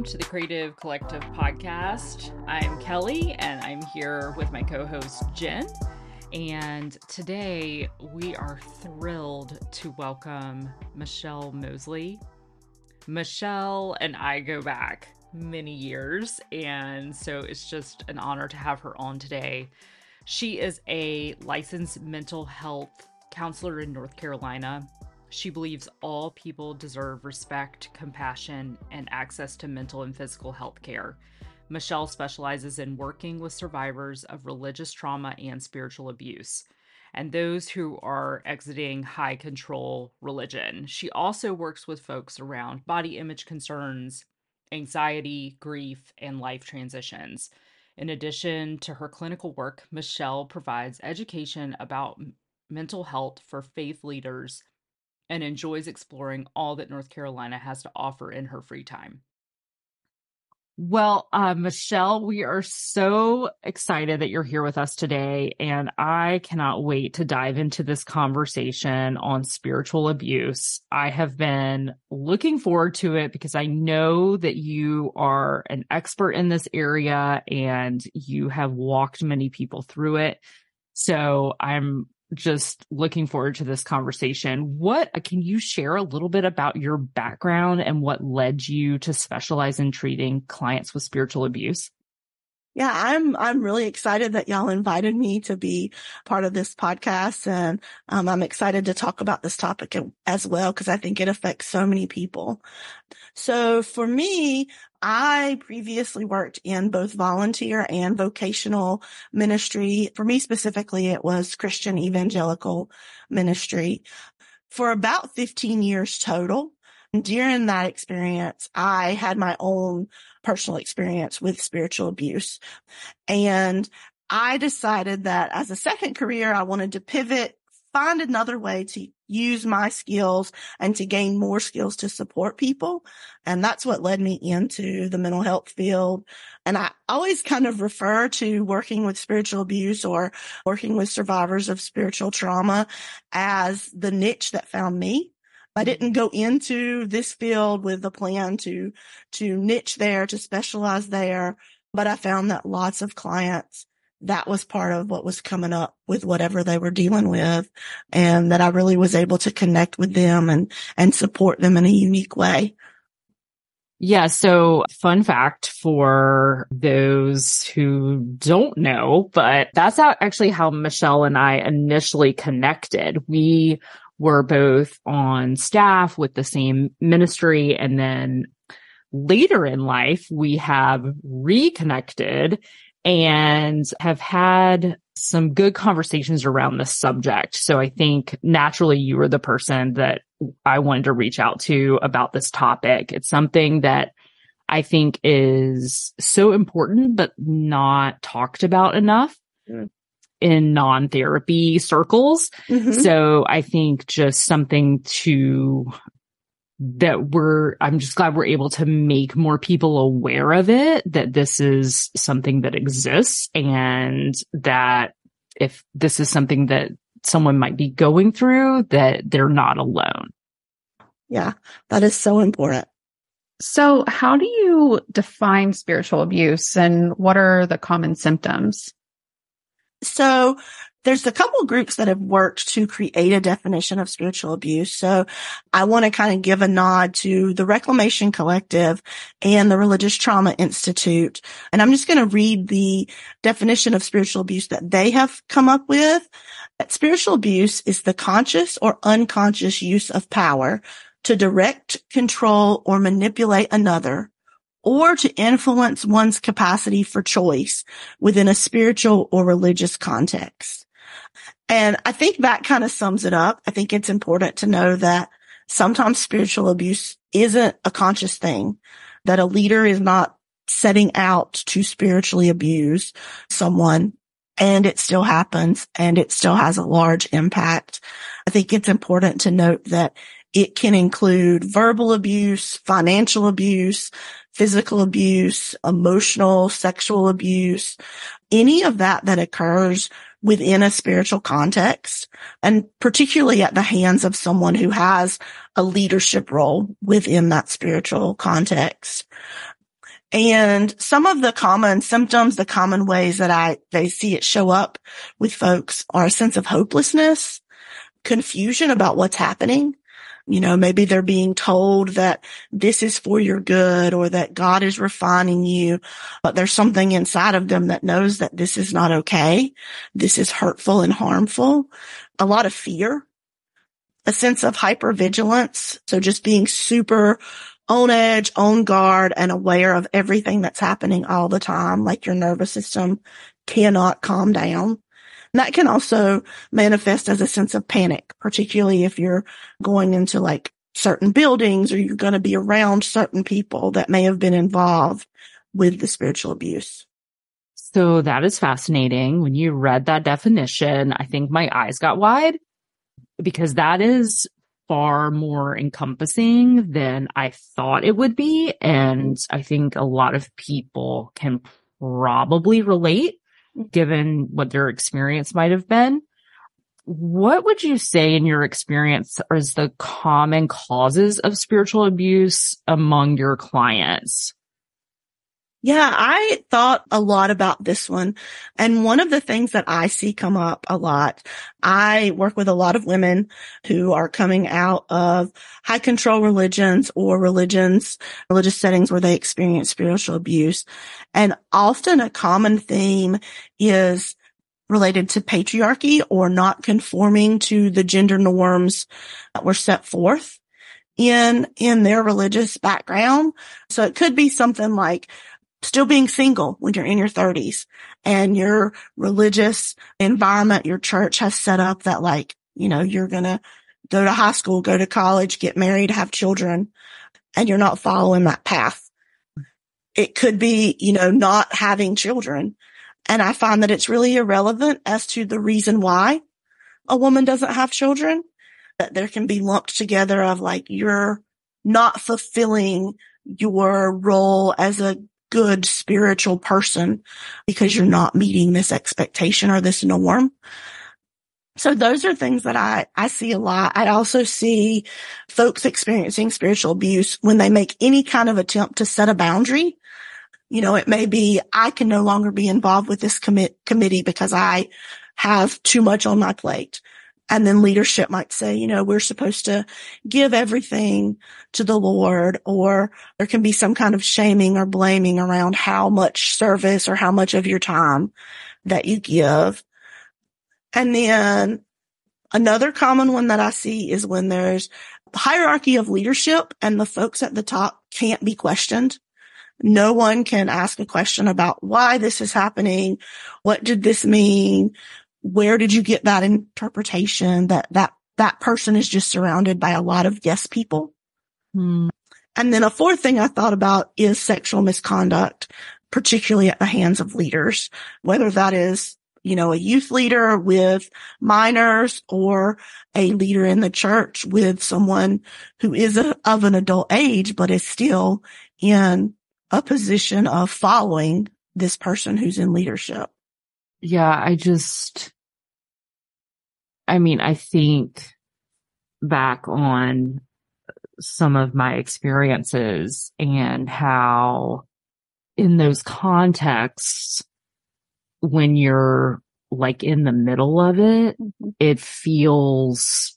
Welcome to the Creative Collective podcast. I'm Kelly and I'm here with my co host Jen. And today we are thrilled to welcome Michelle Moseley. Michelle and I go back many years, and so it's just an honor to have her on today. She is a licensed mental health counselor in North Carolina she believes all people deserve respect, compassion, and access to mental and physical health care. Michelle specializes in working with survivors of religious trauma and spiritual abuse and those who are exiting high control religion. She also works with folks around body image concerns, anxiety, grief, and life transitions. In addition to her clinical work, Michelle provides education about mental health for faith leaders and enjoys exploring all that North Carolina has to offer in her free time. Well, uh, Michelle, we are so excited that you're here with us today. And I cannot wait to dive into this conversation on spiritual abuse. I have been looking forward to it because I know that you are an expert in this area and you have walked many people through it. So I'm just looking forward to this conversation. What uh, can you share a little bit about your background and what led you to specialize in treating clients with spiritual abuse? Yeah, I'm, I'm really excited that y'all invited me to be part of this podcast. And, um, I'm excited to talk about this topic as well, because I think it affects so many people. So for me, I previously worked in both volunteer and vocational ministry. For me specifically, it was Christian evangelical ministry for about 15 years total. During that experience, I had my own personal experience with spiritual abuse. And I decided that as a second career, I wanted to pivot, find another way to use my skills and to gain more skills to support people. And that's what led me into the mental health field. And I always kind of refer to working with spiritual abuse or working with survivors of spiritual trauma as the niche that found me I didn't go into this field with a plan to, to niche there, to specialize there, but I found that lots of clients, that was part of what was coming up with whatever they were dealing with and that I really was able to connect with them and, and support them in a unique way. Yeah. So fun fact for those who don't know, but that's actually how Michelle and I initially connected. We were both on staff with the same ministry. And then later in life, we have reconnected and have had some good conversations around this subject. So I think naturally you were the person that I wanted to reach out to about this topic. It's something that I think is so important, but not talked about enough. Mm in non-therapy circles. Mm-hmm. So I think just something to that we're, I'm just glad we're able to make more people aware of it, that this is something that exists and that if this is something that someone might be going through, that they're not alone. Yeah, that is so important. So how do you define spiritual abuse and what are the common symptoms? So there's a couple groups that have worked to create a definition of spiritual abuse. So I want to kind of give a nod to the Reclamation Collective and the Religious Trauma Institute. And I'm just going to read the definition of spiritual abuse that they have come up with. That spiritual abuse is the conscious or unconscious use of power to direct, control, or manipulate another or to influence one's capacity for choice within a spiritual or religious context. And I think that kind of sums it up. I think it's important to know that sometimes spiritual abuse isn't a conscious thing, that a leader is not setting out to spiritually abuse someone and it still happens and it still has a large impact. I think it's important to note that it can include verbal abuse, financial abuse, physical abuse, emotional, sexual abuse, any of that that occurs within a spiritual context and particularly at the hands of someone who has a leadership role within that spiritual context. And some of the common symptoms, the common ways that I, they see it show up with folks are a sense of hopelessness, confusion about what's happening. You know, maybe they're being told that this is for your good or that God is refining you, but there's something inside of them that knows that this is not okay. This is hurtful and harmful. A lot of fear, a sense of hypervigilance. So just being super on edge, on guard and aware of everything that's happening all the time. Like your nervous system cannot calm down. That can also manifest as a sense of panic, particularly if you're going into like certain buildings or you're going to be around certain people that may have been involved with the spiritual abuse. So that is fascinating. When you read that definition, I think my eyes got wide because that is far more encompassing than I thought it would be. And I think a lot of people can probably relate given what their experience might have been. What would you say in your experience is the common causes of spiritual abuse among your clients? Yeah, I thought a lot about this one. And one of the things that I see come up a lot, I work with a lot of women who are coming out of high control religions or religions, religious settings where they experience spiritual abuse. And often a common theme is related to patriarchy or not conforming to the gender norms that were set forth in, in their religious background. So it could be something like, still being single when you're in your thirties and your religious environment, your church has set up that like, you know, you're going to go to high school, go to college, get married, have children, and you're not following that path. It could be, you know, not having children. And I find that it's really irrelevant as to the reason why a woman doesn't have children, that there can be lumped together of like, you're not fulfilling your role as a good spiritual person because you're not meeting this expectation or this norm. So those are things that I, I see a lot. I also see folks experiencing spiritual abuse when they make any kind of attempt to set a boundary. You know, it may be, I can no longer be involved with this commit committee because I have too much on my plate. And then leadership might say, you know, we're supposed to give everything to the Lord, or there can be some kind of shaming or blaming around how much service or how much of your time that you give. And then another common one that I see is when there's hierarchy of leadership and the folks at the top can't be questioned. No one can ask a question about why this is happening. What did this mean? Where did you get that interpretation that that that person is just surrounded by a lot of yes people? Hmm. And then a fourth thing I thought about is sexual misconduct, particularly at the hands of leaders, whether that is, you know, a youth leader with minors or a leader in the church with someone who is a, of an adult age, but is still in a position of following this person who's in leadership. Yeah, I just, I mean, I think back on some of my experiences and how in those contexts, when you're like in the middle of it, mm-hmm. it feels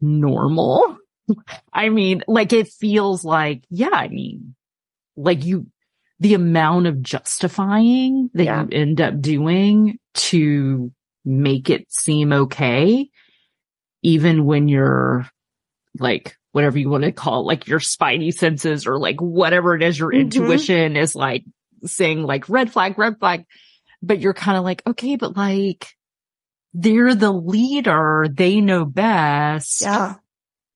normal. I mean, like it feels like, yeah, I mean, like you, the amount of justifying that yeah. you end up doing to make it seem okay, even when you're like, whatever you want to call it, like your spidey senses or like whatever it is, your mm-hmm. intuition is like saying like red flag, red flag, but you're kind of like, okay, but like they're the leader. They know best. Yeah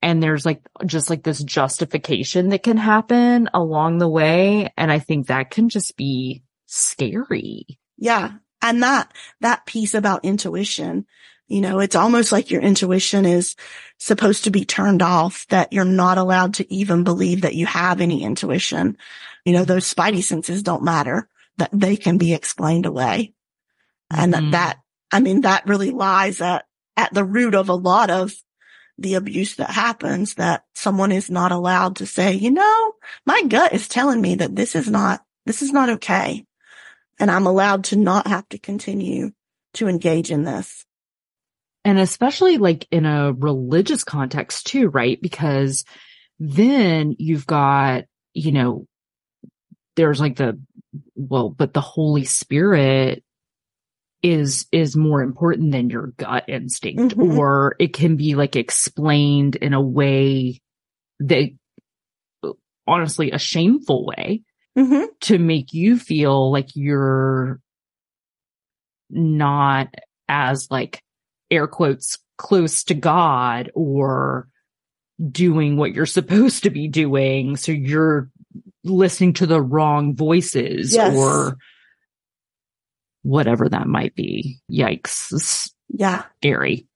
and there's like just like this justification that can happen along the way. And I think that can just be scary. Yeah. And that, that piece about intuition, you know, it's almost like your intuition is supposed to be turned off, that you're not allowed to even believe that you have any intuition. You know, those spidey senses don't matter, that they can be explained away. And Mhm. that, I mean, that really lies at, at the root of a lot of the abuse that happens that someone is not allowed to say, you know, my gut is telling me that this is not, this is not okay. And I'm allowed to not have to continue to engage in this. And especially like in a religious context too, right? Because then you've got, you know, there's like the, well, but the Holy Spirit is, is more important than your gut instinct Mhm. or it can be like explained in a way that honestly a shameful way hmm to make you feel like you're not as like air quotes close to God or doing what you're supposed to be doing. So you're listening to the wrong voices Yes. or whatever that might be. Yikes. It's Yeah. Scary.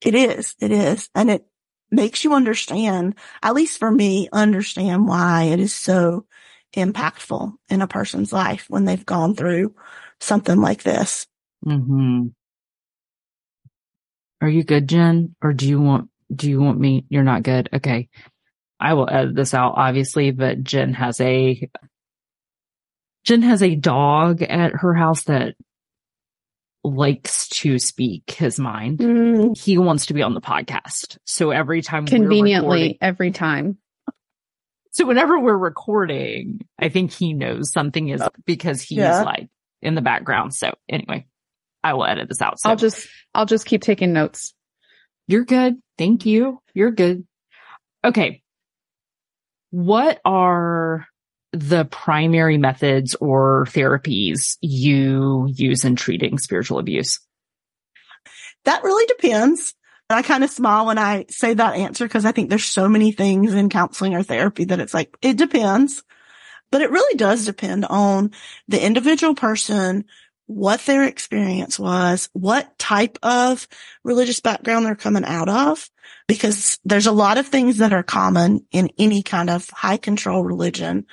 It is. It is. And it makes you understand, at least for me, understand why it is so impactful in a person's life when they've gone through something like this. Mm-hmm. Are you good, Jen? Or do you want, do you want me? You're not good. Okay. I will edit this out, obviously, but Jen has a, Jen has a dog at her house that likes to speak his mind. Mm, He wants to be on the podcast. So every time we're Conveniently, every time. so whenever we're recording, I think he knows something is because he's Yeah. like in the background. So anyway, I will edit this out. So I'll just, I'll just keep taking notes. You're good. Thank you. You're good. Okay. What are the primary methods or therapies you use in treating spiritual abuse? that really depends. I kind of smile when I say that answer because I think there's so many things in counseling or therapy that it's like, it depends, but it really does depend on the individual person, what their experience was, what type of religious background they're coming out of, because there's a lot of things that are common in any kind of high control religion,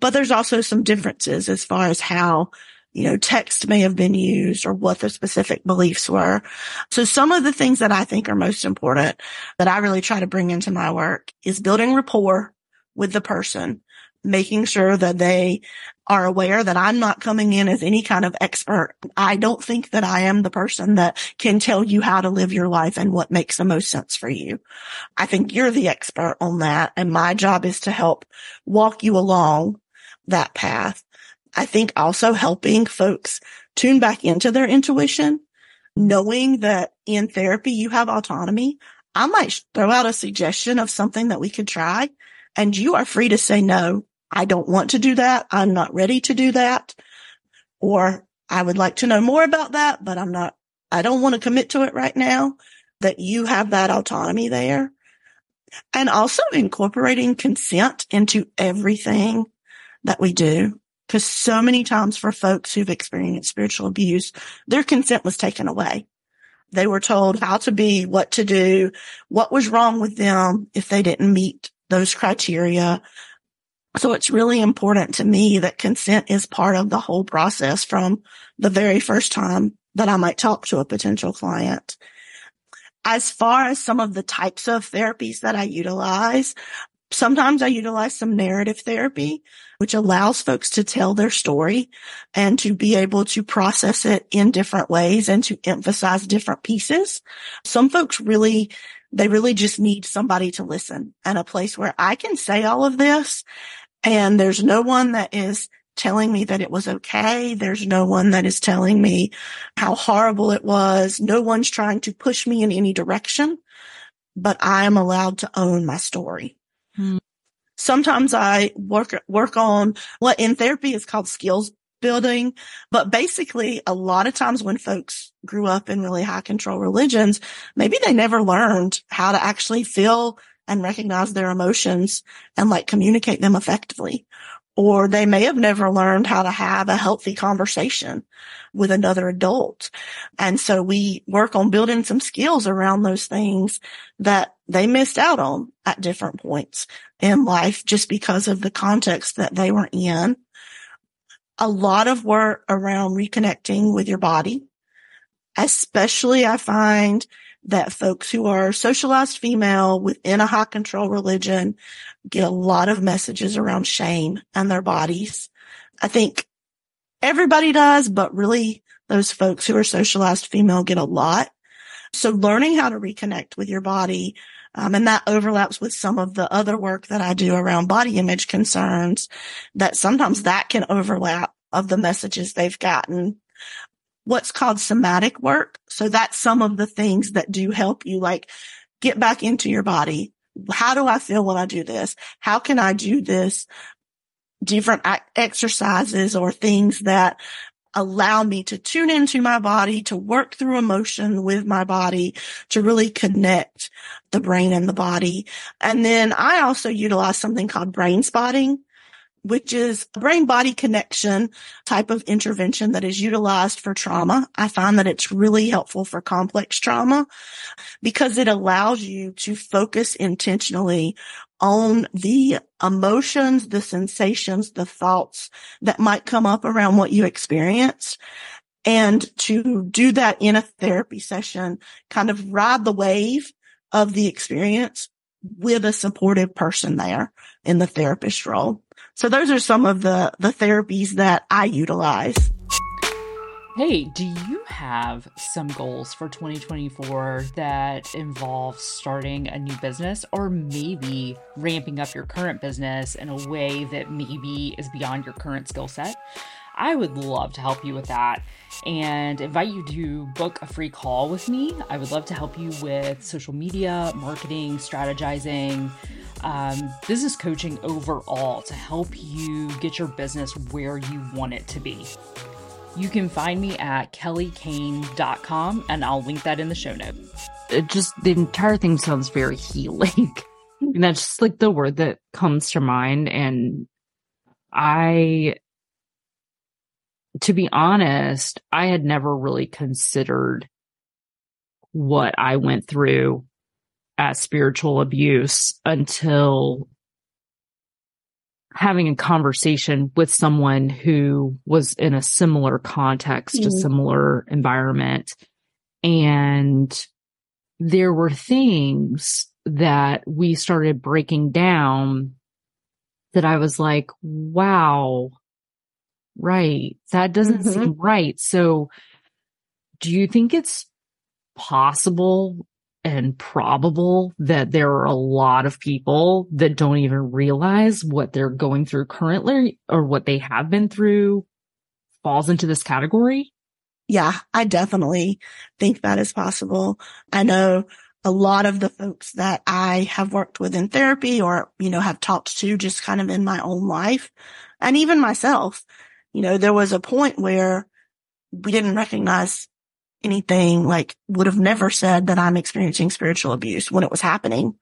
but there's also some differences as far as how, you know, text may have been used or what the specific beliefs were. So some of the things that I think are most important that I really try to bring into my work is building rapport with the person, making sure that they are aware that I'm not coming in as any kind of expert. I don't think that I am the person that can tell you how to live your life and what makes the most sense for you. I think you're the expert on that. And my job is to help walk you along that path. I think also helping folks tune back into their intuition, knowing that in therapy, you have autonomy. I might throw out a suggestion of something that we could try and you are free to say, no, I don't want to do that. I'm not ready to do that. Or I would like to know more about that, but I'm not, I don't want to commit to it right now that you have that autonomy there. And also incorporating consent into everything that we do. Cause so many times for folks who've experienced spiritual abuse, their consent was taken away. They were told how to be, what to do, what was wrong with them if they didn't meet those criteria. So it's really important to me that consent is part of the whole process from the very first time that I might talk to a potential client. As far as some of the types of therapies that I utilize, sometimes I utilize some narrative therapy, which allows folks to tell their story and to be able to process it in different ways and to emphasize different pieces. Some folks really, they really just need somebody to listen and a place where I can say all of this and there's no one that is telling me that it was okay. There's no one that is telling me how horrible it was. No one's trying to push me in any direction, but I am allowed to own my story. Hmm. Sometimes I work, work on what in therapy is called skills building, but basically a lot of times when folks grew up in really high control religions, maybe they never learned how to actually feel and recognize their emotions and like communicate them effectively. Or they may have never learned how to have a healthy conversation with another adult. And so we work on building some skills around those things that they missed out on at different points in life just because of the context that they were in. A lot of work around reconnecting with your body Especially I find that folks who are socialized female within a high control religion get a lot of messages around shame and their bodies. I think everybody does, but really those folks who are socialized female get a lot. So learning how to reconnect with your body, um, and that overlaps with some of the other work that I do around body image concerns that sometimes that can overlap of the messages they've gotten. What's called somatic work. So that's some of the things that do help you like get back into your body. How do I feel when I do this? How can I do this? Different exercises or things that allow me to tune into my body, to work through emotion with my body, to really connect the brain and the body. And then I also utilize something called brain spotting which is a brain body connection type of intervention that is utilized for trauma. I find that it's really helpful for complex trauma because it allows you to focus intentionally on the emotions, the sensations, the thoughts that might come up around what you experienced. And to do that in a therapy session, kind of ride the wave of the experience with a supportive person there in the therapist role. So those are some of the, the therapies that I utilize. Hey, do you have some goals for 2024 that involve starting a new business or maybe ramping up your current business in a way that maybe is beyond your current skill set? I would love to help you with that and invite you to book a free call with me. I would love to help you with social media, marketing, strategizing, um, business coaching overall to help you get your business where you want it to be. You can find me at kellykane.com and I'll link that in the show notes. It just the entire thing sounds very healing. and that's just like the word that comes to mind. And I, to be honest, I had never really considered what I went through as spiritual abuse until having a conversation with someone who was in a similar context, mm. a similar environment. And there were things that we started breaking down that I was like, wow, right. That doesn't mm-hmm. seem right. So do you think it's possible and probable that there are a lot of people that don't even realize what they're going through currently or what they have been through falls into this category? Yeah, I definitely think that is possible. I know a lot of the folks that I have worked with in therapy or, you know, have talked to just kind of in my own life and even myself, you know, there was a point where we didn't recognize anything, like would have never said that I'm experiencing spiritual abuse when it was happening.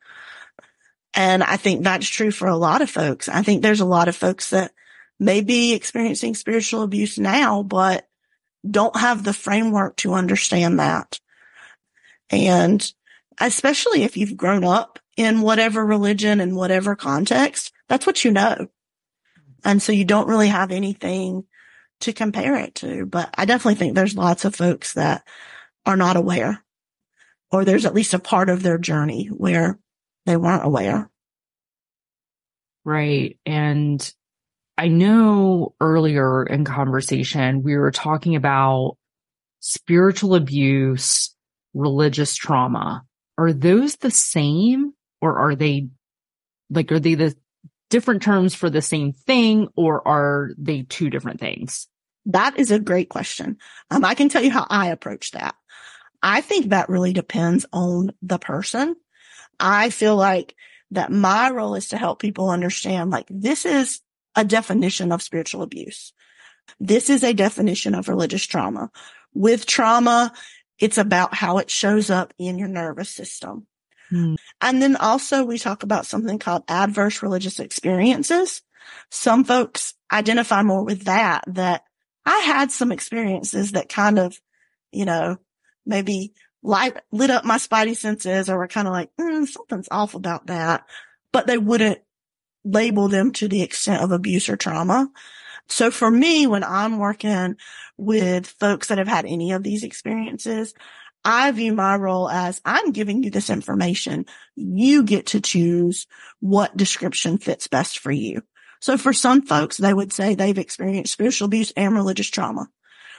And I think that's true for a lot of folks. I think there's a lot of folks that may be experiencing spiritual abuse now, but don't have the framework to understand that. And especially if you've grown up in whatever religion and whatever context, that's what you know. And so you don't really have anything to compare it to. But I definitely think there's lots of folks that are not aware or there's at least a part of their journey where they weren't aware. Right. And I know earlier in conversation, we were talking about spiritual abuse, religious trauma. Are those the same or are they like, are they the different terms for the same thing or are they two different things? That is a great question. Um, I can tell you how I approach that. I think that really depends on the person. I feel like that my role is to help people understand like this is a definition of spiritual abuse. This is a definition of religious trauma. With trauma, it's about how it shows up in your nervous system. Hmm. And then also we talk about something called adverse religious experiences. Some folks identify more with that, that I had some experiences that kind of, you know, maybe light, lit up my spidey senses or were kind of like, mm, something's off about that, but they wouldn't label them to the extent of abuse or trauma. So for me, when I'm working with folks that have had any of these experiences, I view my role as I'm giving you this information. You get to choose what description fits best for you. So for some folks, they would say they've experienced spiritual abuse and religious trauma.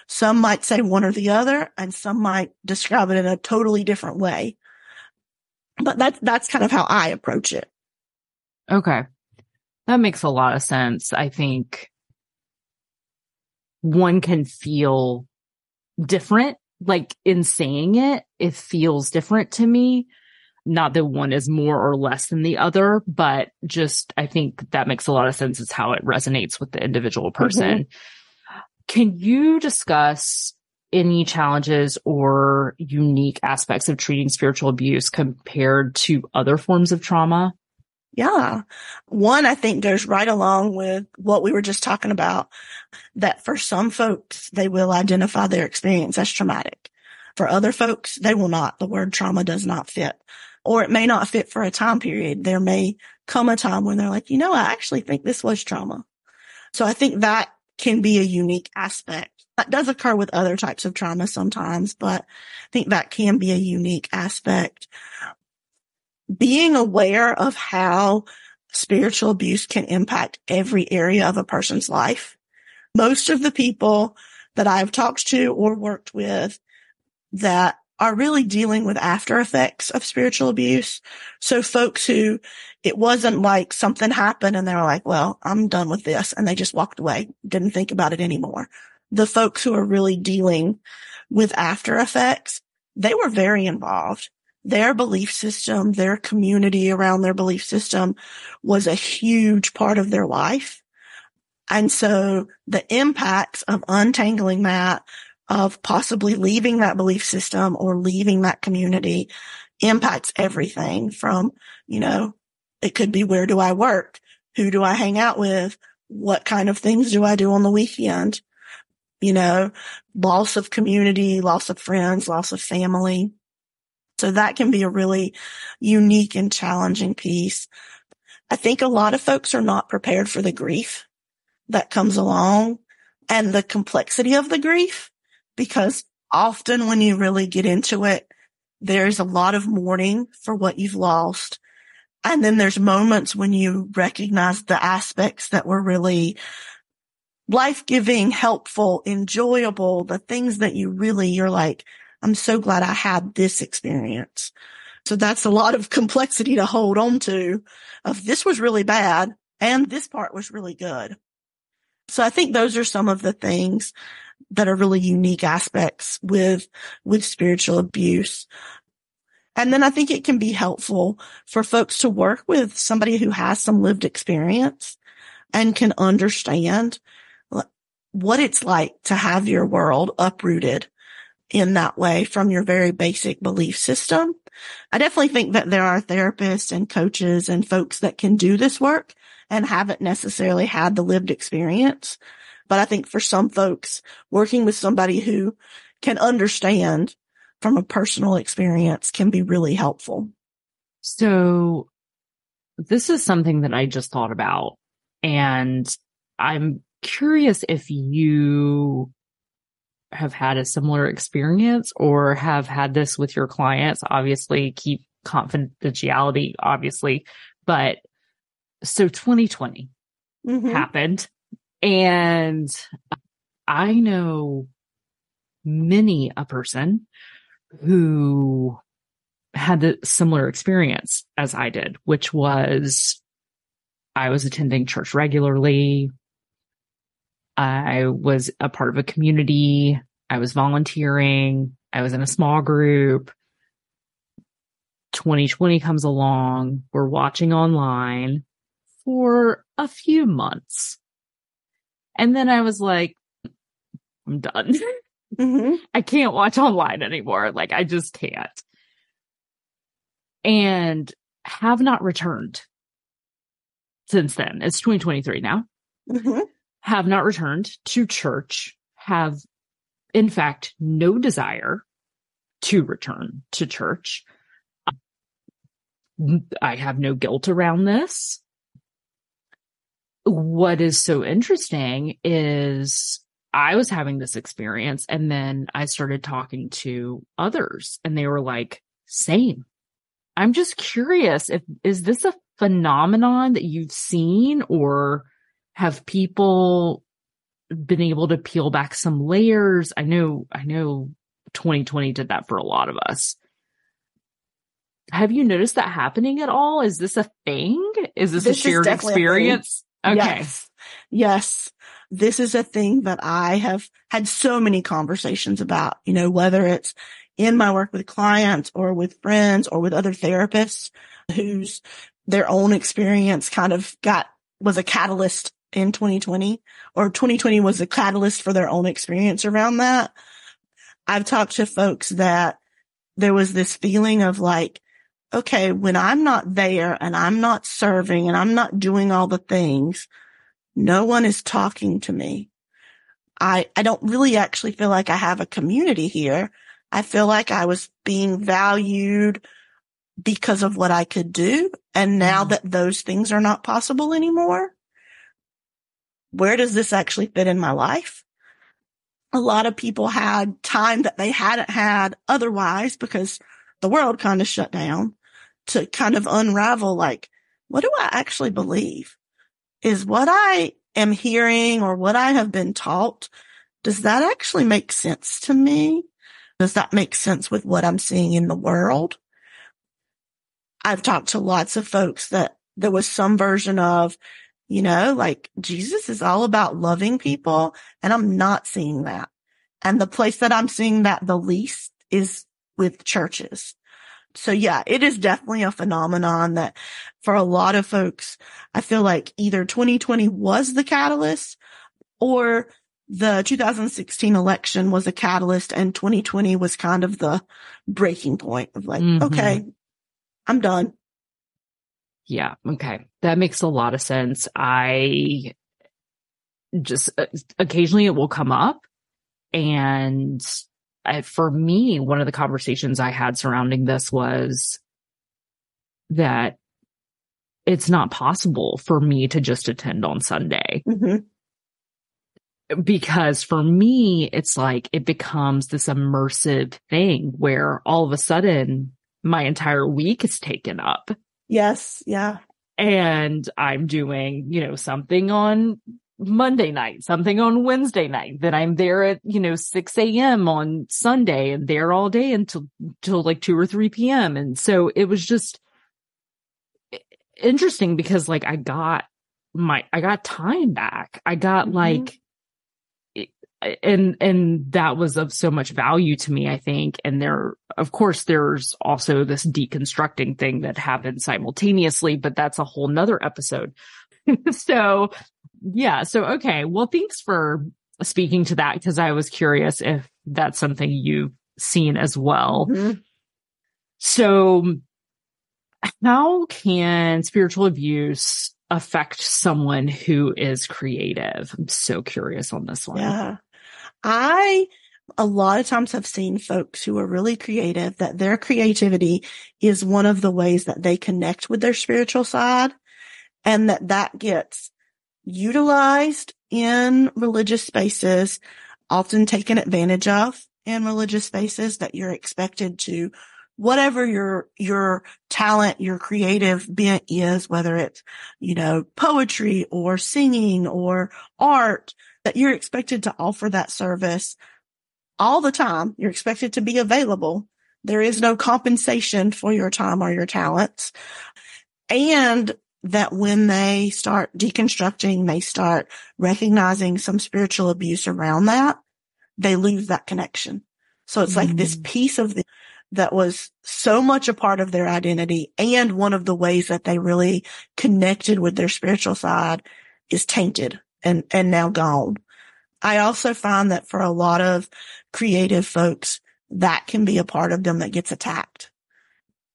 Some might say one or the other, and some might describe it in a totally different way. But that's, that's kind of how I approach it. Okay. That makes a lot of sense. I think one can feel different. Like in saying it, it feels different to me. Not that one is more or less than the other, but just I think that makes a lot of sense. It's how it resonates with the individual person. Mm-hmm. Can you discuss any challenges or unique aspects of treating spiritual abuse compared to other forms of trauma? Yeah. One, I think goes right along with what we were just talking about that for some folks, they will identify their experience as traumatic. For other folks, they will not. The word trauma does not fit or it may not fit for a time period. There may come a time when they're like, you know, I actually think this was trauma. So I think that can be a unique aspect. That does occur with other types of trauma sometimes, but I think that can be a unique aspect being aware of how spiritual abuse can impact every area of a person's life. Most of the people that I've talked to or worked with that are really dealing with after effects of spiritual abuse. So folks who it wasn't like something happened and they were like, well, I'm done with this. And they just walked away, didn't think about it anymore. The folks who are really dealing with after effects, they were very involved their belief system, their community around their belief system was a huge part of their life. And so the impacts of untangling that, of possibly leaving that belief system or leaving that community impacts everything from, you know, it could be where do I work? Who do I hang out with? What kind of things do I do on the weekend? You know, loss of community, loss of friends, loss of family. So that can be a really unique and challenging piece. I think a lot of folks are not prepared for the grief that comes along and the complexity of the grief because often when you really get into it, there's a lot of mourning for what you've lost. And then there's moments when you recognize the aspects that were really life giving, helpful, enjoyable, the things that you really, you're like, I'm so glad I had this experience. So that's a lot of complexity to hold on to of this was really bad and this part was really good. So I think those are some of the things that are really unique aspects with, with spiritual abuse. And then I think it can be helpful for folks to work with somebody who has some lived experience and can understand what it's like to have your world uprooted in that way from your very basic belief system. I definitely think that there are therapists and coaches and folks that can do this work and haven't necessarily had the lived experience. But I think for some folks, working with somebody who can understand from a personal experience can be really helpful. So this is something that I just thought about and I'm curious if you have had a similar experience or have had this with your clients, obviously keep confidentiality, obviously, but so 2020 mm-hmm. happened and I know many a person who had a similar experience as I did, which was I was attending church regularly. I was a part of a community. I was volunteering. I was in a small group. 2020 comes along. We're watching online for a few months. And then I was like, I'm done. Mm-hmm. I can't watch online anymore. Like I just can't. And have not returned since then. It's 2023 now. Mm-hmm have not returned to church, have in fact no desire to return to church. I have no guilt around this. What is so interesting is I was having this experience and then I started talking to others and they were like, same. I'm just curious if, is this a phenomenon that you've seen or have people been able to peel back some layers? I know, I know 2020 did that for a lot of us. Have you noticed that happening at all? Is this a thing? Is this, this a shared experience? Okay. Yes. Yes this is a thing that I have had so many conversations about, you know, whether it's in my work with clients or with friends or with other therapists whose their own experience kind of got, was a catalyst in 2020 or 2020 was a catalyst for their own experience around that. I've talked to folks that there was this feeling of like, okay, when I'm not there and I'm not serving and I'm not doing all the things, no one is talking to me. I, I don't really actually feel like I have a community here. I feel like I was being valued because of what I could do. And now mm-hmm. that those things are not possible anymore, where does this actually fit in my life? A lot of people had time that they hadn't had otherwise because the world kind of shut down to kind of unravel like, what do I actually believe? is what I am hearing or what I have been taught. Does that actually make sense to me? Does that make sense with what I'm seeing in the world? I've talked to lots of folks that there was some version of, you know, like Jesus is all about loving people and I'm not seeing that. And the place that I'm seeing that the least is with churches. So yeah, it is definitely a phenomenon that for a lot of folks, I feel like either 2020 was the catalyst or the 2016 election was a catalyst and 2020 was kind of the breaking point of like, mm-hmm. okay, I'm done. Yeah. Okay. That makes a lot of sense. I just uh, occasionally it will come up and for me, one of the conversations I had surrounding this was that it's not possible for me to just attend on Sunday. Mm-hmm. Because for me, it's like it becomes this immersive thing where all of a sudden my entire week is taken up. Yes. Yeah. And I'm doing, you know, something on Monday night, something on Wednesday night, then I'm there at, you know, 6 a.m. on Sunday and there all day until, until like 2 or 3 p.m. And so it was just interesting because like I got my, I got time back. I got mm-hmm. like, and, and that was of so much value to me, I think. And there, of course, there's also this deconstructing thing that happened simultaneously, but that's a whole nother episode. so yeah. So, okay. Well, thanks for speaking to that because I was curious if that's something you've seen as well. Mm-hmm. So, how can spiritual abuse affect someone who is creative? I'm so curious on this one. Yeah. I, a lot of times have seen folks who are really creative that their creativity is one of the ways that they connect with their spiritual side and that that gets utilized in religious spaces, often taken advantage of in religious spaces that you're expected to whatever your your talent your creative bent is whether it's you know poetry or singing or art that you're expected to offer that service all the time. You're expected to be available. There is no compensation for your time or your talents. And that when they start deconstructing, they start recognizing some spiritual abuse around that, they lose that connection. So it's mm-hmm. like this mm. piece of the, that was so much a part of their identity and one of the ways that they really connected with their spiritual side is tainted and, and now gone. I also find that for a lot of creative folks, that can be a part of them that gets attacked.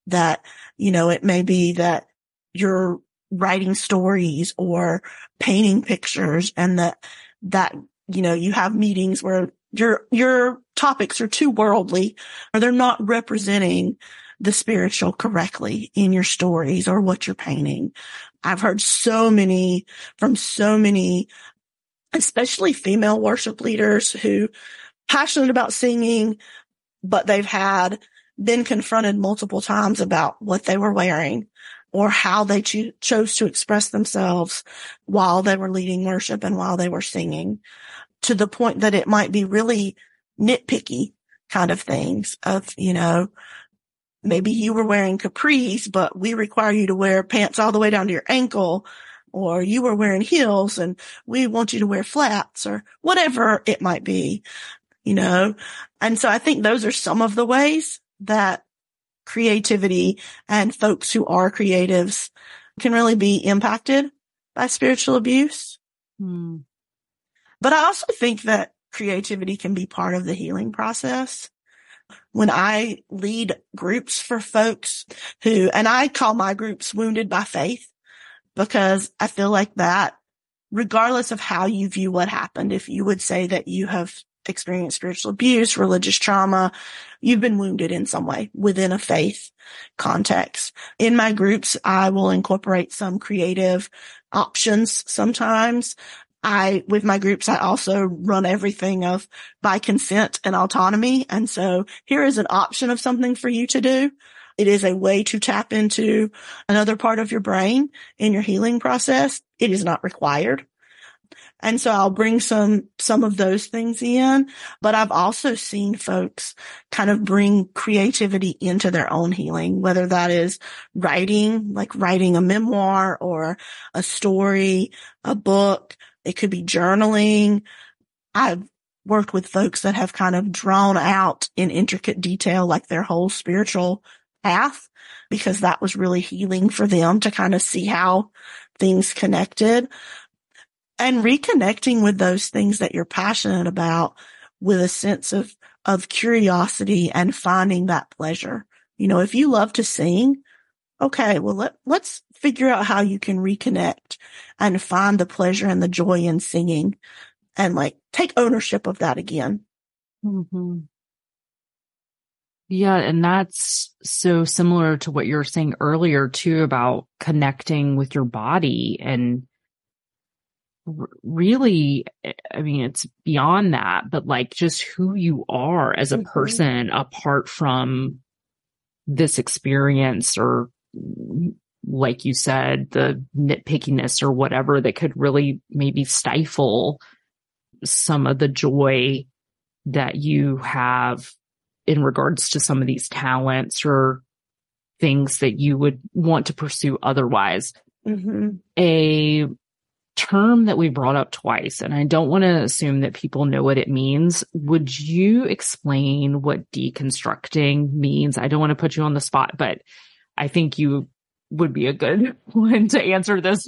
That, you know, it may be that you're writing stories or painting pictures and that, that, you know, you have meetings where your, your topics are too worldly or they're not representing the spiritual correctly in your stories or what you're painting. I've heard so many from so many, especially female worship leaders who passionate about singing, but they've had been confronted multiple times about what they were wearing or how they cho- chose to express themselves while they were leading worship and while they were singing to the point that it might be really nitpicky kind of things of, you know, maybe you were wearing capris, but we require you to wear pants all the way down to your ankle or you were wearing heels and we want you to wear flats or whatever it might be, you know? And so I think those are some of the ways that creativity and folks who are creatives can really be impacted by spiritual abuse. Hmm. But I also think that creativity can be part of the healing process. When I lead groups for folks who, and I call my groups wounded by faith because I feel like that regardless of how you view what happened, if you would say that you have experienced spiritual abuse, religious trauma, you've been wounded in some way within a faith context. In my groups, I will incorporate some creative options sometimes. I, with my groups, I also run everything of by consent and autonomy. And so here is an option of something for you to do. It is a way to tap into another part of your brain in your healing process. It is not required. And so I'll bring some, some of those things in, but I've also seen folks kind of bring creativity into their own healing, whether that is writing, like writing a memoir or a story, a book. It could be journaling. I've worked with folks that have kind of drawn out in intricate detail, like their whole spiritual path, because that was really healing for them to kind of see how things connected and reconnecting with those things that you're passionate about with a sense of, of curiosity and finding that pleasure. You know, if you love to sing, okay, well, let, let's figure out how you can reconnect and find the pleasure and the joy in singing and like take ownership of that again. Mm-hmm. Yeah. And that's so similar to what you were saying earlier too about connecting with your body and really, I mean, it's beyond that, but like just who you are as a mm-hmm. person apart from this experience or like you said, the nitpickiness or whatever that could really maybe stifle some of the joy that you have in regards to some of these talents or things that you would want to pursue otherwise. Mm-hmm. A term that we brought up twice, and I don't want to assume that people know what it means. Would you explain what deconstructing means? I don't want to put you on the spot, but I think you would be a good one to answer this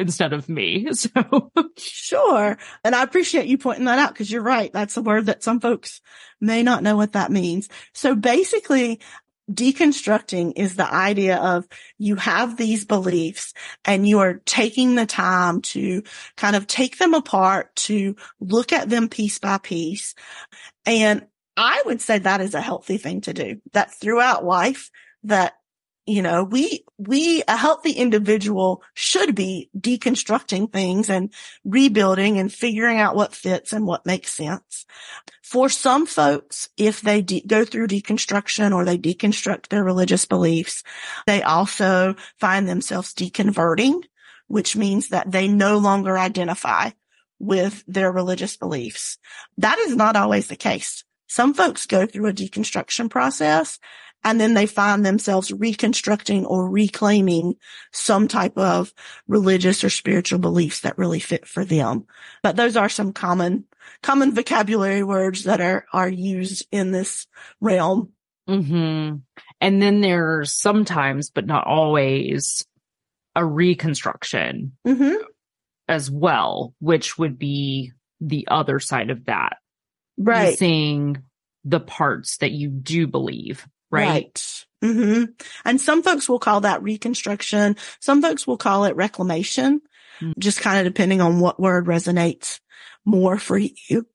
instead of me. So sure. And I appreciate you pointing that out because you're right. That's a word that some folks may not know what that means. So basically deconstructing is the idea of you have these beliefs and you are taking the time to kind of take them apart, to look at them piece by piece. And I would say that is a healthy thing to do that throughout life that you know, we, we, a healthy individual should be deconstructing things and rebuilding and figuring out what fits and what makes sense. For some folks, if they de- go through deconstruction or they deconstruct their religious beliefs, they also find themselves deconverting, which means that they no longer identify with their religious beliefs. That is not always the case. Some folks go through a deconstruction process and then they find themselves reconstructing or reclaiming some type of religious or spiritual beliefs that really fit for them. But those are some common, common vocabulary words that are, are used in this realm. Mm-hmm. And then there's sometimes, but not always, a reconstruction mm-hmm. as well, which would be the other side of that. Right. Seeing the parts that you do believe right? right. Mm-hmm. And some folks will call that reconstruction. Some folks will call it reclamation, mm-hmm. just kind of depending on what word resonates more for you.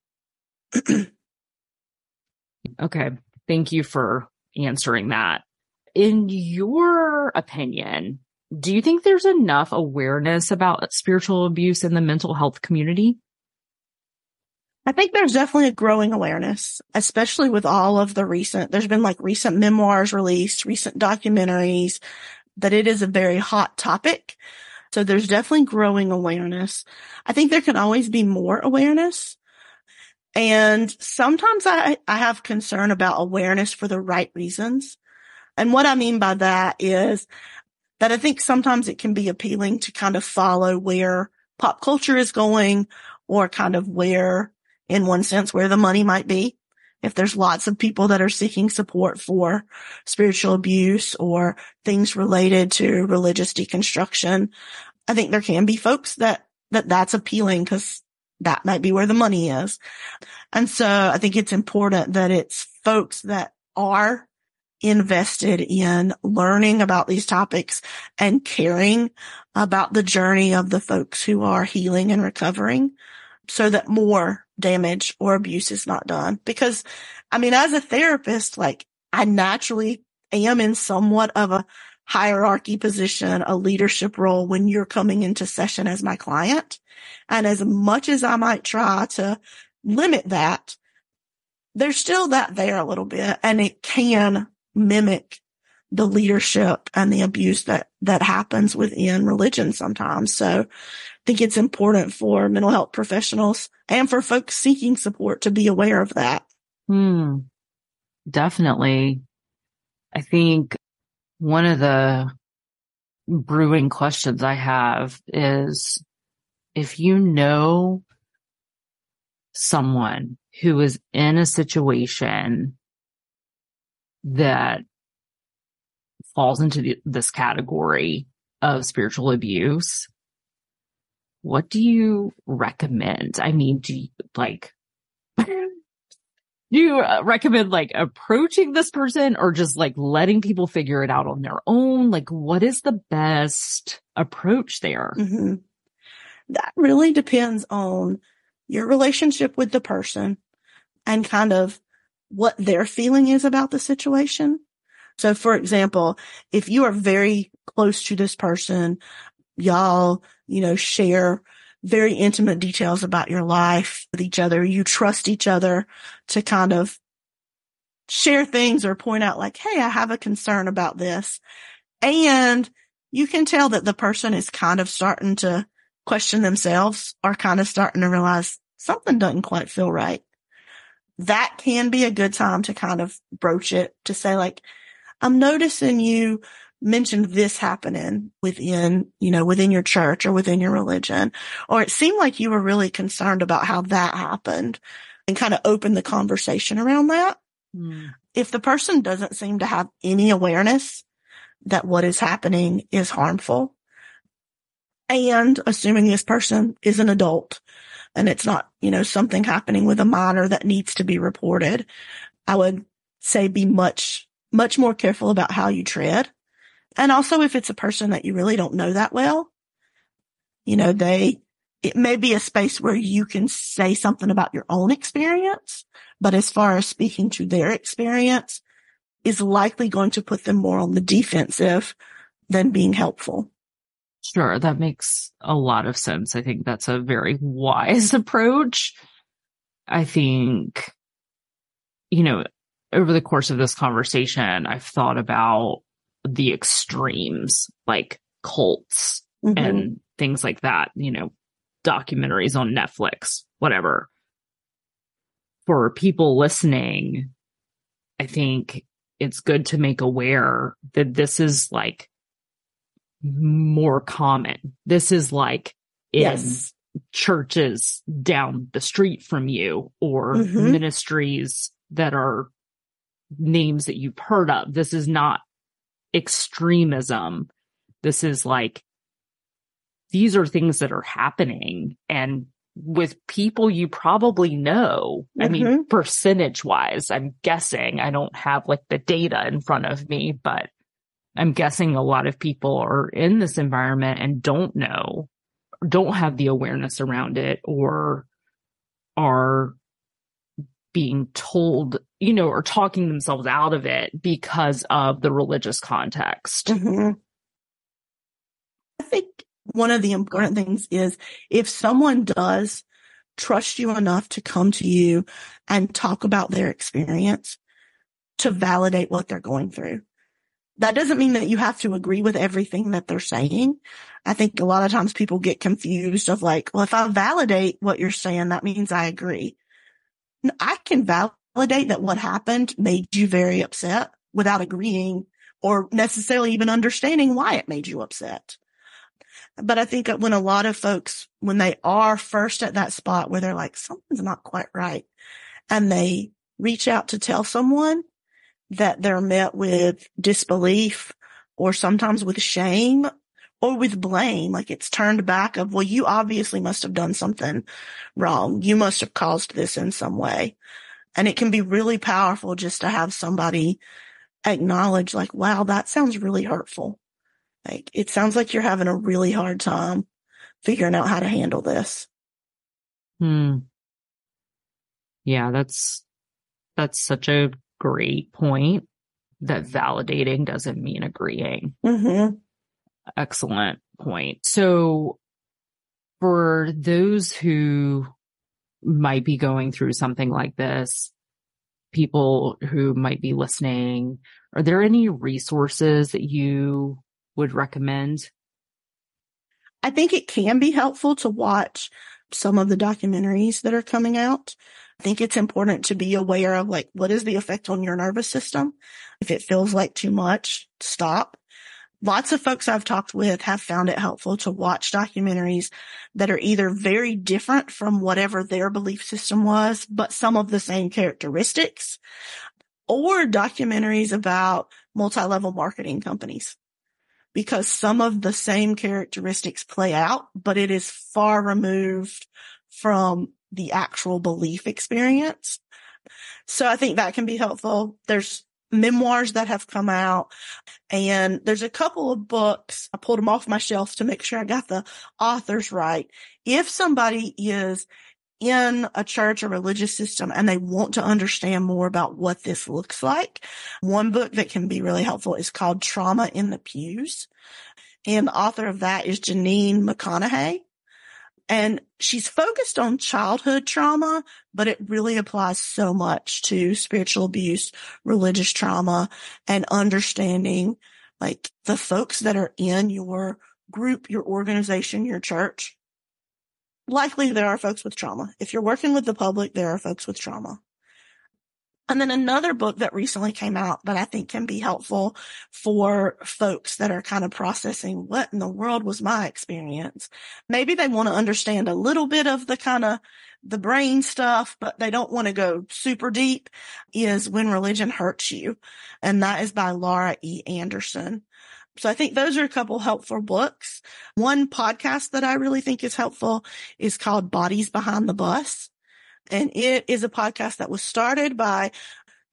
okay. Thank you for answering that. in your opinion, do you think there's enough awareness about spiritual abuse in the mental health community? I think there's definitely a growing awareness, especially with all of the recent, there's been like recent memoirs released, recent documentaries, that it is a very hot topic. So there's definitely growing awareness. I think there can always be more awareness. And sometimes I, I have concern about awareness for the right reasons. And what I mean by that is that I think sometimes it can be appealing to kind of follow where pop culture is going or kind of where in one sense where the money might be. If there's lots of people that are seeking support for spiritual abuse or things related to religious deconstruction, I think there can be folks that, that that's appealing because that might be where the money is. And so I think it's important that it's folks that are invested in learning about these topics and caring about the journey of the folks who are healing and recovering so that more damage or abuse is not done. Because I mean, as a therapist, like I naturally am in somewhat of a hierarchy position, a leadership role when you're coming into session as my client. And as much as I might try to limit that, there's still that there a little bit and it can mimic the leadership and the abuse that, that happens within religion sometimes. So think it's important for mental health professionals and for folks seeking support to be aware of that. Hmm. Definitely. I think one of the brewing questions I have is if you know someone who is in a situation that falls into the, this category of spiritual abuse, what do you recommend? I mean, do you like, do you uh, recommend like approaching this person or just like letting people figure it out on their own? Like, what is the best approach there? Mm-hmm. That really depends on your relationship with the person and kind of what their feeling is about the situation. So for example, if you are very close to this person, y'all, you know, share very intimate details about your life with each other. You trust each other to kind of share things or point out like, Hey, I have a concern about this. And you can tell that the person is kind of starting to question themselves or kind of starting to realize something doesn't quite feel right that can be a good time to kind of broach it to say like, I'm noticing you mentioned this happening within, you know, within your church or within your religion, or it seemed like you were really concerned about how that happened and kind of open the conversation around that. Mm. If the person doesn't seem to have any awareness that what is happening is harmful and assuming this person is an adult and it's not, you know, something happening with a minor that needs to be reported, I would say be much, much more careful about how you tread. And also if it's a person that you really don't know that well, you know, they, it may be a space where you can say something about your own experience, but as far as speaking to their experience is likely going to put them more on the defensive than being helpful. Sure, that makes a lot of sense. I think that's a very wise approach. I think, you know, over the course of this conversation, I've thought about the extremes, like cults mm-hmm. and things like that, you know, documentaries on Netflix, whatever. For people listening, I think it's good to make aware that this is like more common. This is like in yes. churches down the street from you or mm-hmm. ministries that are names that you've heard of. This is not extremism. This is like, these are things that are happening and with people you probably know. Mm-hmm. I mean, mm-hmm. percentage wise, I'm guessing I don't have like the data in front of me, but I'm guessing a lot of people are in this environment and don't know, don't have the awareness around it or are being told, you know, or talking themselves out of it because of the religious context. Mm-hmm. I think one of the important things is if someone does trust you enough to come to you and talk about their experience to validate what they're going through. That doesn't mean that you have to agree with everything that they're saying. I think a lot of times people get confused of like, well, if I validate what you're saying, that means I agree. I can validate that what happened made you very upset without agreeing or necessarily even understanding why it made you upset. But I think when a lot of folks, when they are first at that spot where they're like, something's not quite right, and they reach out to tell someone that they're met with disbelief or sometimes with shame or with blame, like it's turned back of, well, you obviously must have done something wrong. You must have caused this in some way. And it can be really powerful just to have somebody acknowledge like, wow, that sounds really hurtful. Like it sounds like you're having a really hard time figuring out how to handle this. Hmm. Yeah, that's, that's such a great point that validating doesn't mean agreeing. Mm-hmm. Excellent point. So for those who might be going through something like this, people who might be listening, are there any resources that you would recommend? I think it can be helpful to watch some of the documentaries that are coming out. I think it's important to be aware of like, what is the effect on your nervous system? If it feels like too much, stop. Lots of folks I've talked with have found it helpful to watch documentaries that are either very different from whatever their belief system was, but some of the same characteristics or documentaries about multi-level marketing companies because some of the same characteristics play out, but it is far removed from the actual belief experience. So I think that can be helpful. There's memoirs that have come out and there's a couple of books. I pulled them off my shelf to make sure I got the authors right. If somebody is in a church or religious system and they want to understand more about what this looks like. One book that can be really helpful is called Trauma in the Pews. And the author of that is Janyne McConnaughey. And she's focused on childhood trauma, but it really applies so much to spiritual abuse, religious trauma, and understanding like the folks that are in your group, your organization, your church likely there are folks with trauma. If you're working with the public, there are folks with trauma. And then another book that recently came out that I think can be helpful for folks that are kind of processing what in the world was my experience. Maybe they want to understand a little bit of the kind of the brain stuff, but they don't want to go super deep is when religion hurts you. And that is by Laura E. Anderson. So I think those are a couple helpful books. One podcast that I really think is helpful is called Bodies Behind the Bus. And it is a podcast that was started by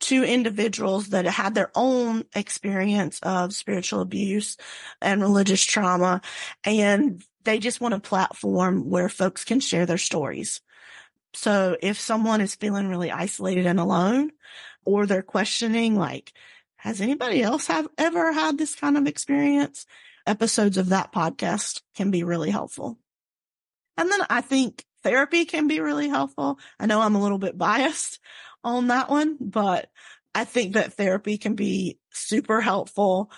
two individuals that had their own experience of spiritual abuse and religious trauma. And they just want a platform where folks can share their stories. So if someone is feeling really isolated and alone, or they're questioning like, has anybody else have ever had this kind of experience? Episodes of that podcast can be really helpful. And then I think therapy can be really helpful. I know I'm a little bit biased on that one, but I think that therapy can be super helpful.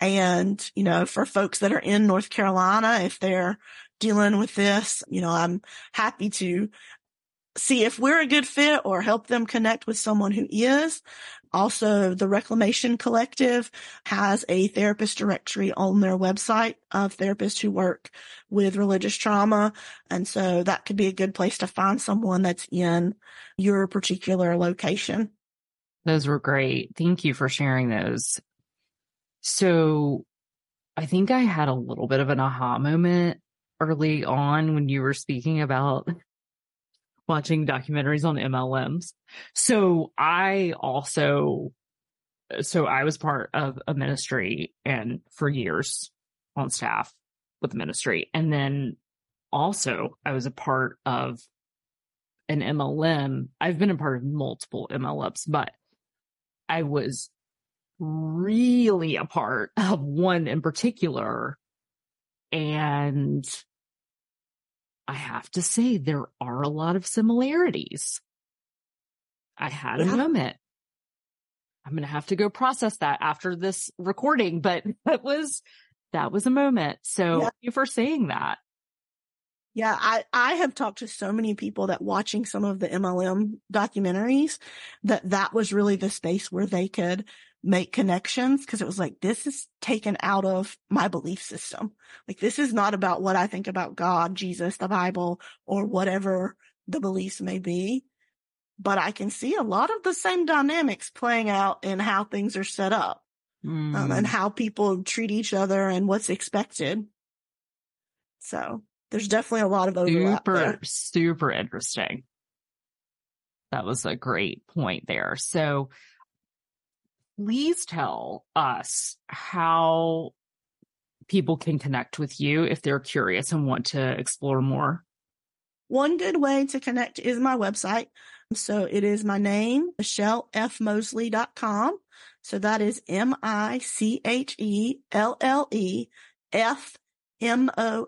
And, you know, for folks that are in North Carolina, if they're dealing with this, you know, I'm happy to see if we're a good fit or help them connect with someone who is. Also, the Reclamation Collective has a therapist directory on their website of therapists who work with religious trauma. And so that could be a good place to find someone that's in your particular location. Those were great. Thank you for sharing those. So I think I had a little bit of an aha moment early on when you were speaking about watching documentaries on MLMs. So I also, so I was part of a ministry and for years on staff with the ministry. And then also I was a part of an MLM. I've been a part of multiple MLMs, but I was really a part of one in particular. And I have to say, there are a lot of similarities. I had yeah. a moment. I'm going to have to go process that after this recording, but that was, that was a moment. So yeah. thank you for saying that. Yeah, I, I have talked to so many people that watching some of the MLM documentaries that that was really the space where they could make connections because it was like, this is taken out of my belief system. Like this is not about what I think about God, Jesus, the Bible, or whatever the beliefs may be. But I can see a lot of the same dynamics playing out in how things are set up mm. um, and mm. how people treat each other and what's expected. So there's definitely a lot of overlap. Super, there. super interesting. That was a great point there. So please tell us how people can connect with you if they're curious and want to explore more. One good way to connect is my website. So it is my name, MichelleFMoseley.com. So that is M-I-C-H-E-L-L-E-F M-O-S-E-L-E-Y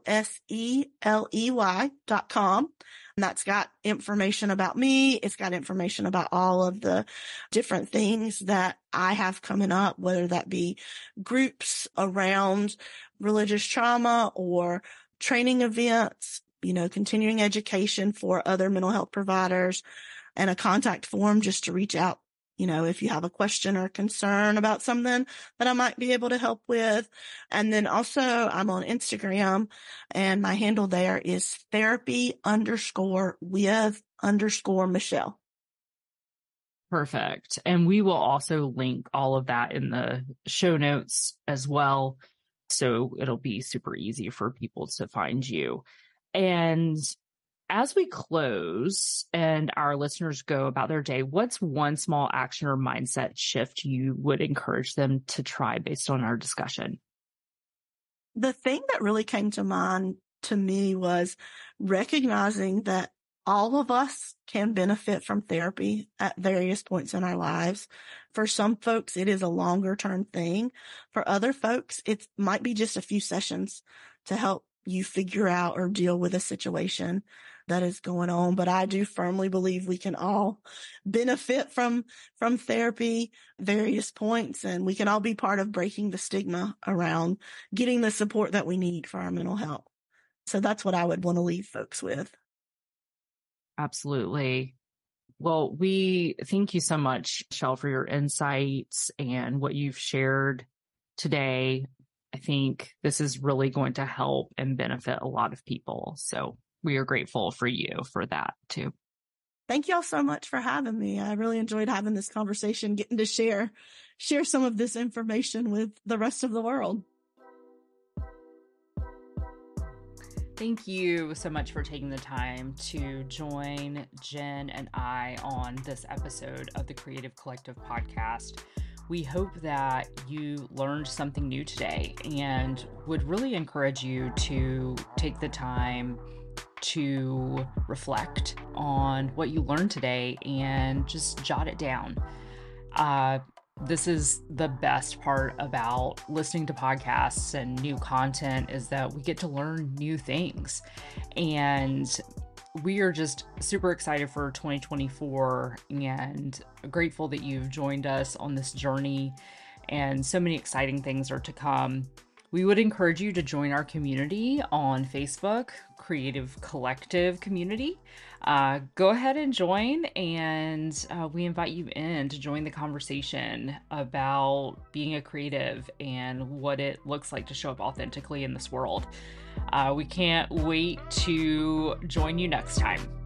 dot com. And that's got information about me. It's got information about all of the different things that I have coming up, whether that be groups around religious trauma or training events, you know, continuing education for other mental health providers and a contact form just to reach out you know, if you have a question or concern about something that I might be able to help with. And then also I'm on Instagram and my handle there is therapy underscore with underscore Michelle. Perfect. And we will also link all of that in the show notes as well. So it'll be super easy for people to find you. And as we close and our listeners go about their day, what's one small action or mindset shift you would encourage them to try based on our discussion? The thing that really came to mind to me was recognizing that all of us can benefit from therapy at various points in our lives. For some folks, it is a longer term thing. For other folks, it might be just a few sessions to help you figure out or deal with a situation that is going on. But I do firmly believe we can all benefit from, from therapy, various points, and we can all be part of breaking the stigma around getting the support that we need for our mental health. So that's what I would want to leave folks with. Absolutely. Well, we thank you so much, Shell, for your insights and what you've shared today. I think this is really going to help and benefit a lot of people. So we are grateful for you for that too. Thank y'all so much for having me. I really enjoyed having this conversation, getting to share, share some of this information with the rest of the world. Thank you so much for taking the time to join Jen and I on this episode of the Creative Collective podcast. We hope that you learned something new today and would really encourage you to take the time to reflect on what you learned today and just jot it down. Uh, this is the best part about listening to podcasts and new content is that we get to learn new things. And we are just super excited for 2024 and grateful that you've joined us on this journey. And so many exciting things are to come. We would encourage you to join our community on Facebook, Creative Collective Community. Uh, go ahead and join, and uh, we invite you in to join the conversation about being a creative and what it looks like to show up authentically in this world. Uh, we can't wait to join you next time.